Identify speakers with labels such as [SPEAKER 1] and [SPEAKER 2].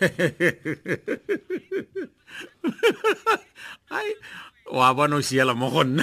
[SPEAKER 1] 嘿嘿嘿嘿嘿嘿嘿嘿，哎，我帮您写了么？坤。